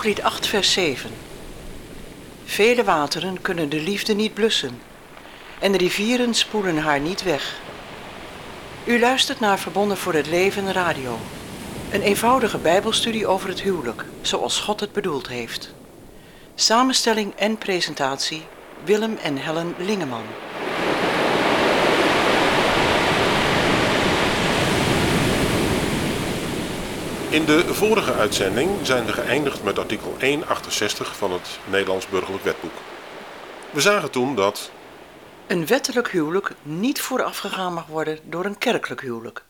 Hooglied 8, vers 7. Vele wateren kunnen de liefde niet blussen en de rivieren spoelen haar niet weg. U luistert naar Verbonden voor het Leven Radio. Een eenvoudige bijbelstudie over het huwelijk, zoals God het bedoeld heeft. Samenstelling en presentatie Willem en Helen Lingeman. In de vorige uitzending zijn we geëindigd met artikel 168 van het Nederlands Burgerlijk Wetboek. We zagen toen dat Een wettelijk huwelijk niet voorafgegaan mag worden door een kerkelijk huwelijk.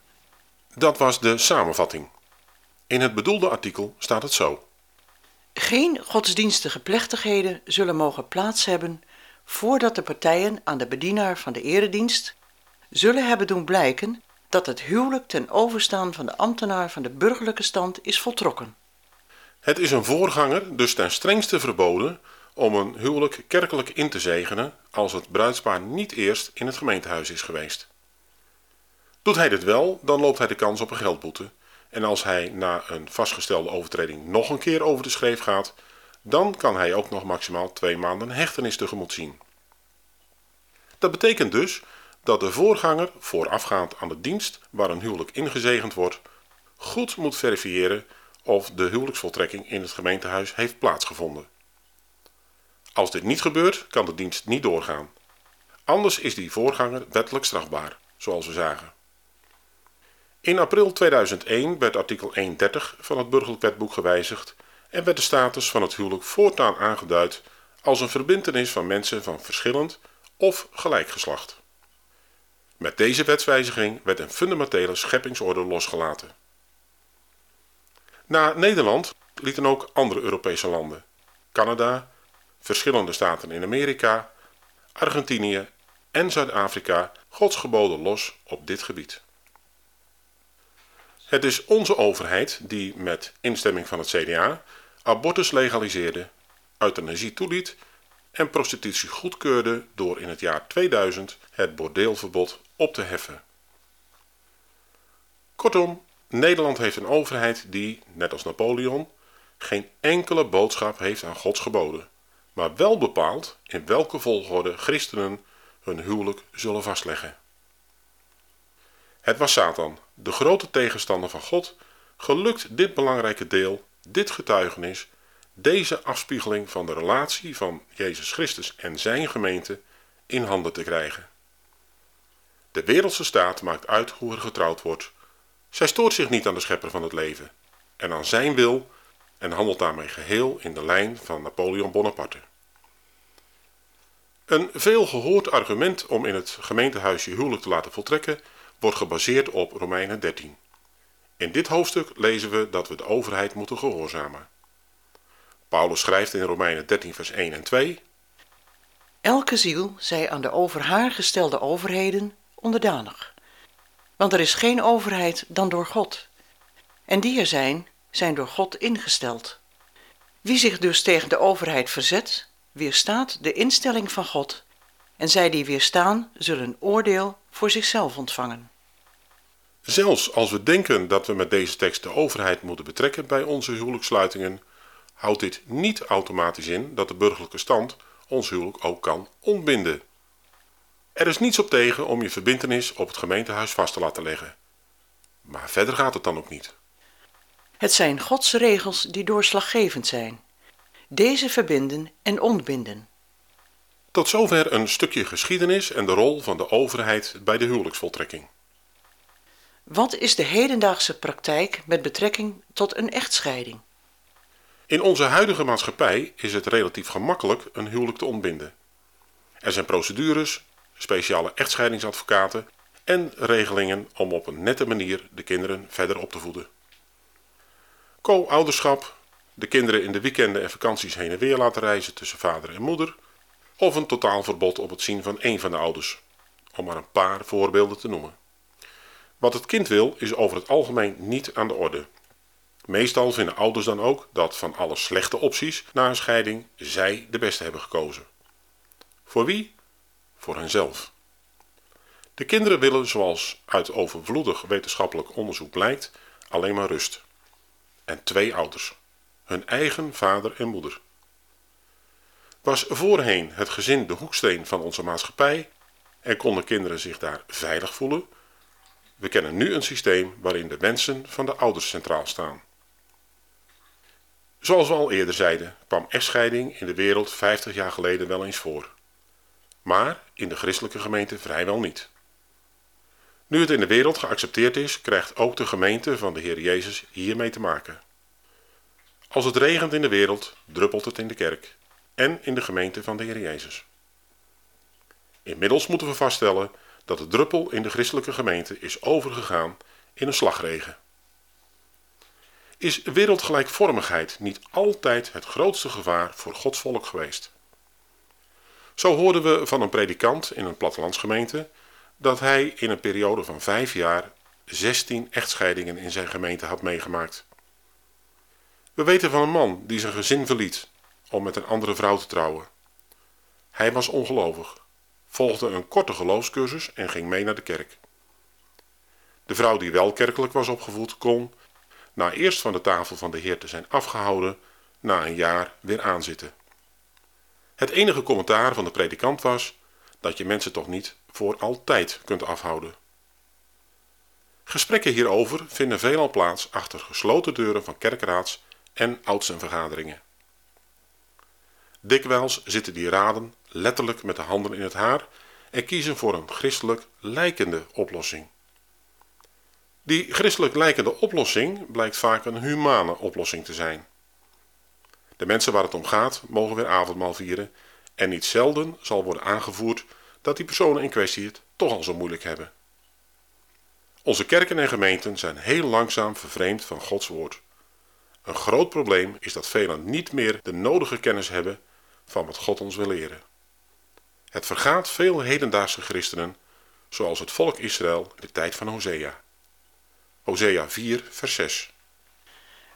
dat was de samenvatting. In het bedoelde artikel staat het zo. Geen godsdienstige plechtigheden zullen mogen plaats hebben voordat de partijen aan de bedienaar van de eredienst zullen hebben doen blijken dat het huwelijk ten overstaan van de ambtenaar van de burgerlijke stand is voltrokken. Het is een voorganger, dus ten strengste verboden om een huwelijk kerkelijk in te zegenen als het bruidspaar niet eerst in het gemeentehuis is geweest. Doet hij dit wel, dan loopt hij de kans op een geldboete. En als hij na een vastgestelde overtreding nog een keer over de schreef gaat, dan kan hij ook nog maximaal twee maanden hechtenis tegemoet zien. Dat betekent dus dat de voorganger, voorafgaand aan de dienst waar een huwelijk ingezegend wordt, goed moet verifiëren of de huwelijksvoltrekking in het gemeentehuis heeft plaatsgevonden. Als dit niet gebeurt, kan de dienst niet doorgaan. Anders is die voorganger wettelijk strafbaar, zoals we zagen. In april 2001 werd artikel 130 van het Burgerlijk Wetboek gewijzigd en werd de status van het huwelijk voortaan aangeduid als een verbintenis van mensen van verschillend of gelijk geslacht. Met deze wetswijziging werd een fundamentele scheppingsorde losgelaten. Na Nederland lieten ook andere Europese landen, Canada, verschillende staten in Amerika, Argentinië en Zuid-Afrika Gods geboden los op dit gebied. Het is onze overheid die met instemming van het CDA abortus legaliseerde, euthanasie toeliet en prostitutie goedkeurde door in het jaar 2000 het bordeelverbod op te heffen. Kortom, Nederland heeft een overheid die, net als Napoleon, geen enkele boodschap heeft aan Gods geboden, maar wel bepaalt in welke volgorde christenen hun huwelijk zullen vastleggen. Het was Satan, de grote tegenstander van God, gelukt dit belangrijke deel, dit getuigenis, deze afspiegeling van de relatie van Jezus Christus en zijn gemeente in handen te krijgen. De wereldse staat maakt uit hoe er getrouwd wordt. Zij stoort zich niet aan de schepper van het leven en aan zijn wil en handelt daarmee geheel in de lijn van Napoleon Bonaparte. Een veel gehoord argument om in het gemeentehuis je huwelijk te laten voltrekken wordt gebaseerd op Romeinen 13. In dit hoofdstuk lezen we dat we de overheid moeten gehoorzamen. Paulus schrijft in Romeinen 13 vers 1 en 2 Elke ziel zij aan de over haar gestelde overheden onderdanig. Want er is geen overheid dan door God. En die er zijn, zijn door God ingesteld. Wie zich dus tegen de overheid verzet, weerstaat de instelling van God. En zij die weerstaan, zullen een oordeel voor zichzelf ontvangen. Zelfs als we denken dat we met deze tekst de overheid moeten betrekken bij onze huwelijkssluitingen, houdt dit niet automatisch in dat de burgerlijke stand ons huwelijk ook kan ontbinden. Er is niets op tegen om je verbintenis op het gemeentehuis vast te laten leggen. Maar verder gaat het dan ook niet. Het zijn Gods regels die doorslaggevend zijn. Deze verbinden en ontbinden. Tot zover een stukje geschiedenis en de rol van de overheid bij de huwelijksvoltrekking. Wat is de hedendaagse praktijk met betrekking tot een echtscheiding? In onze huidige maatschappij is het relatief gemakkelijk een huwelijk te ontbinden. Er zijn procedures, speciale echtscheidingsadvocaten en regelingen om op een nette manier de kinderen verder op te voeden. Co-ouderschap, de kinderen in de weekenden en vakanties heen en weer laten reizen tussen vader en moeder, of een totaalverbod op het zien van één van de ouders, om maar een paar voorbeelden te noemen. Wat het kind wil is over het algemeen niet aan de orde. Meestal vinden ouders dan ook dat van alle slechte opties na een scheiding zij de beste hebben gekozen. Voor wie? Voor henzelf. De kinderen willen, zoals uit overvloedig wetenschappelijk onderzoek blijkt, alleen maar rust. En twee ouders. hun eigen vader en moeder. Was voorheen het gezin de hoeksteen van onze maatschappij en konden kinderen zich daar veilig voelen, we kennen nu een systeem waarin de wensen van de ouders centraal staan. Zoals we al eerder zeiden, kwam echtscheiding in de wereld 50 jaar geleden wel eens voor. Maar in de christelijke gemeente vrijwel niet. Nu het in de wereld geaccepteerd is, krijgt ook de gemeente van de Heer Jezus hiermee te maken. Als het regent in de wereld, druppelt het in de kerk en in de gemeente van de Heer Jezus. Inmiddels moeten we vaststellen dat de druppel in de christelijke gemeente is overgegaan in een slagregen. Is wereldgelijkvormigheid niet altijd het grootste gevaar voor Gods volk geweest? Zo hoorden we van een predikant in een plattelandsgemeente dat hij in een periode van vijf jaar 16 echtscheidingen in zijn gemeente had meegemaakt. We weten van een man die zijn gezin verliet om met een andere vrouw te trouwen. Hij was ongelovig, volgde een korte geloofscursus en ging mee naar de kerk. De vrouw die wel kerkelijk was opgevoed kon, na eerst van de tafel van de Heer te zijn afgehouden, na een jaar weer aanzitten. Het enige commentaar van de predikant was dat je mensen toch niet voor altijd kunt afhouden. Gesprekken hierover vinden veelal plaats achter gesloten deuren van kerkraads en oudstenvergaderingen. Dikwijls zitten die raden letterlijk met de handen in het haar en kiezen voor een christelijk lijkende oplossing. Die christelijk lijkende oplossing blijkt vaak een humane oplossing te zijn. De mensen waar het om gaat mogen weer avondmaal vieren en niet zelden zal worden aangevoerd dat die personen in kwestie het toch al zo moeilijk hebben. Onze kerken en gemeenten zijn heel langzaam vervreemd van Gods woord. Een groot probleem is dat velen niet meer de nodige kennis hebben van wat God ons wil leren. Het vergaat veel hedendaagse christenen, zoals het volk Israël in de tijd van Hosea. Hosea 4, vers 6.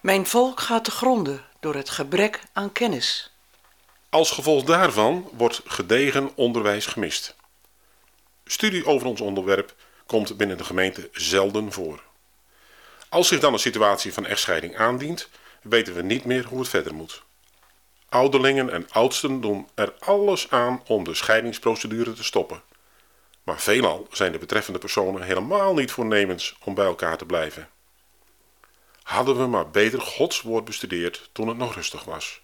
Mijn volk gaat te gronden door het gebrek aan kennis. Als gevolg daarvan wordt gedegen onderwijs gemist. Studie over ons onderwerp komt binnen de gemeente zelden voor. Als zich dan een situatie van echtscheiding aandient, weten we niet meer hoe het verder moet. Ouderlingen en oudsten doen er alles aan om de scheidingsprocedure te stoppen. Maar veelal zijn de betreffende personen helemaal niet voornemens om bij elkaar te blijven. Hadden we maar beter Gods woord bestudeerd toen het nog rustig was.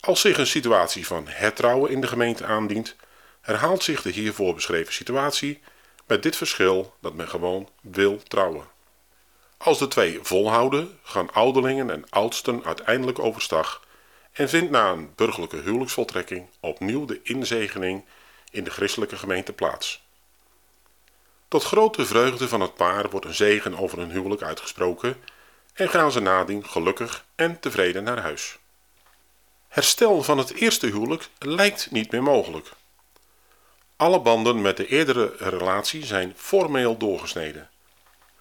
Als zich een situatie van hertrouwen in de gemeente aandient, herhaalt zich de hiervoor beschreven situatie met dit verschil dat men gewoon wil trouwen. Als de twee volhouden, gaan ouderlingen en oudsten uiteindelijk overstag en vindt na een burgerlijke huwelijksvoltrekking opnieuw de inzegening in de christelijke gemeente plaats. Tot grote vreugde van het paar wordt een zegen over hun huwelijk uitgesproken en gaan ze nadien gelukkig en tevreden naar huis. Herstel van het eerste huwelijk lijkt niet meer mogelijk. Alle banden met de eerdere relatie zijn formeel doorgesneden.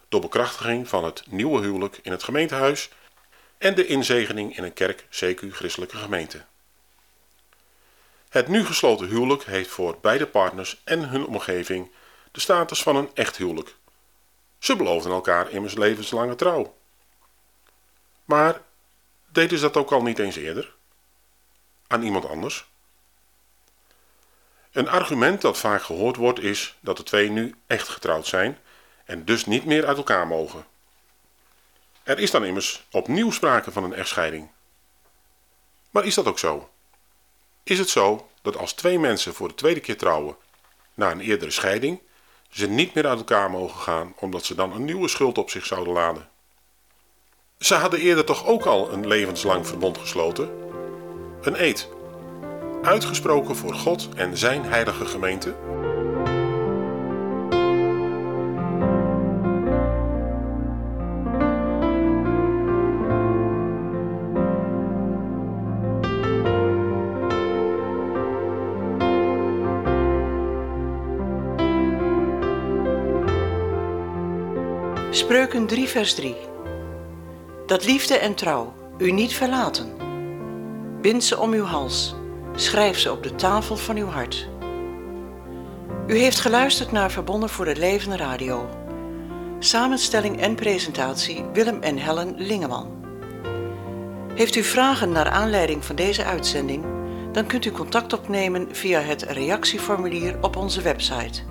Door bekrachtiging van het nieuwe huwelijk in het gemeentehuis en de inzegening in een kerk CQ christelijke gemeente. Het nu gesloten huwelijk heeft voor beide partners en hun omgeving de status van een echt huwelijk. Ze beloofden elkaar immers levenslange trouw. Maar deden ze dat ook al niet eens eerder? Aan iemand anders? Een argument dat vaak gehoord wordt is dat de twee nu echt getrouwd zijn en dus niet meer uit elkaar mogen. Er is dan immers opnieuw sprake van een echtscheiding. Maar is dat ook zo? Is het zo dat als twee mensen voor de tweede keer trouwen na een eerdere scheiding, ze niet meer uit elkaar mogen gaan omdat ze dan een nieuwe schuld op zich zouden laden? Ze hadden eerder toch ook al een levenslang verbond gesloten? Een eed. Uitgesproken voor God en zijn heilige gemeente? Spreuken 3, vers 3. Dat liefde en trouw u niet verlaten. Bind ze om uw hals, schrijf ze op de tafel van uw hart. U heeft geluisterd naar Verbonden voor het Leven Radio. Samenstelling en presentatie Willem en Helen Lingeman. Heeft u vragen naar aanleiding van deze uitzending? Dan kunt u contact opnemen via het reactieformulier op onze website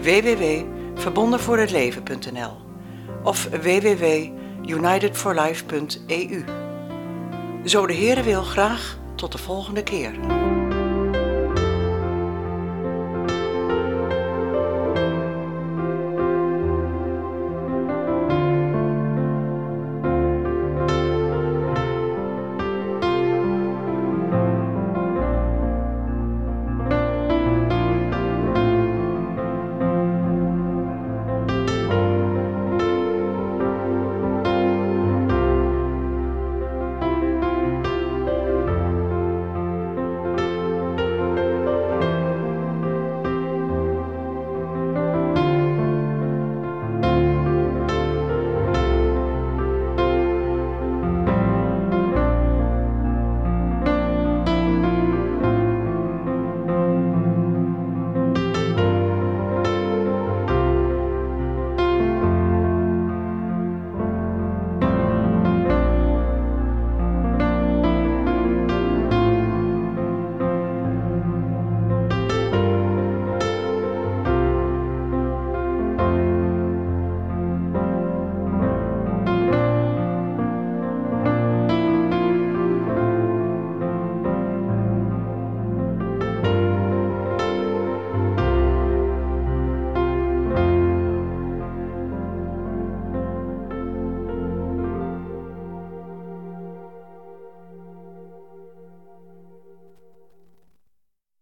www.verbondenvoorhetleven.nl of www.unitedforlife.eu. Zo de Heere wil graag tot de volgende keer.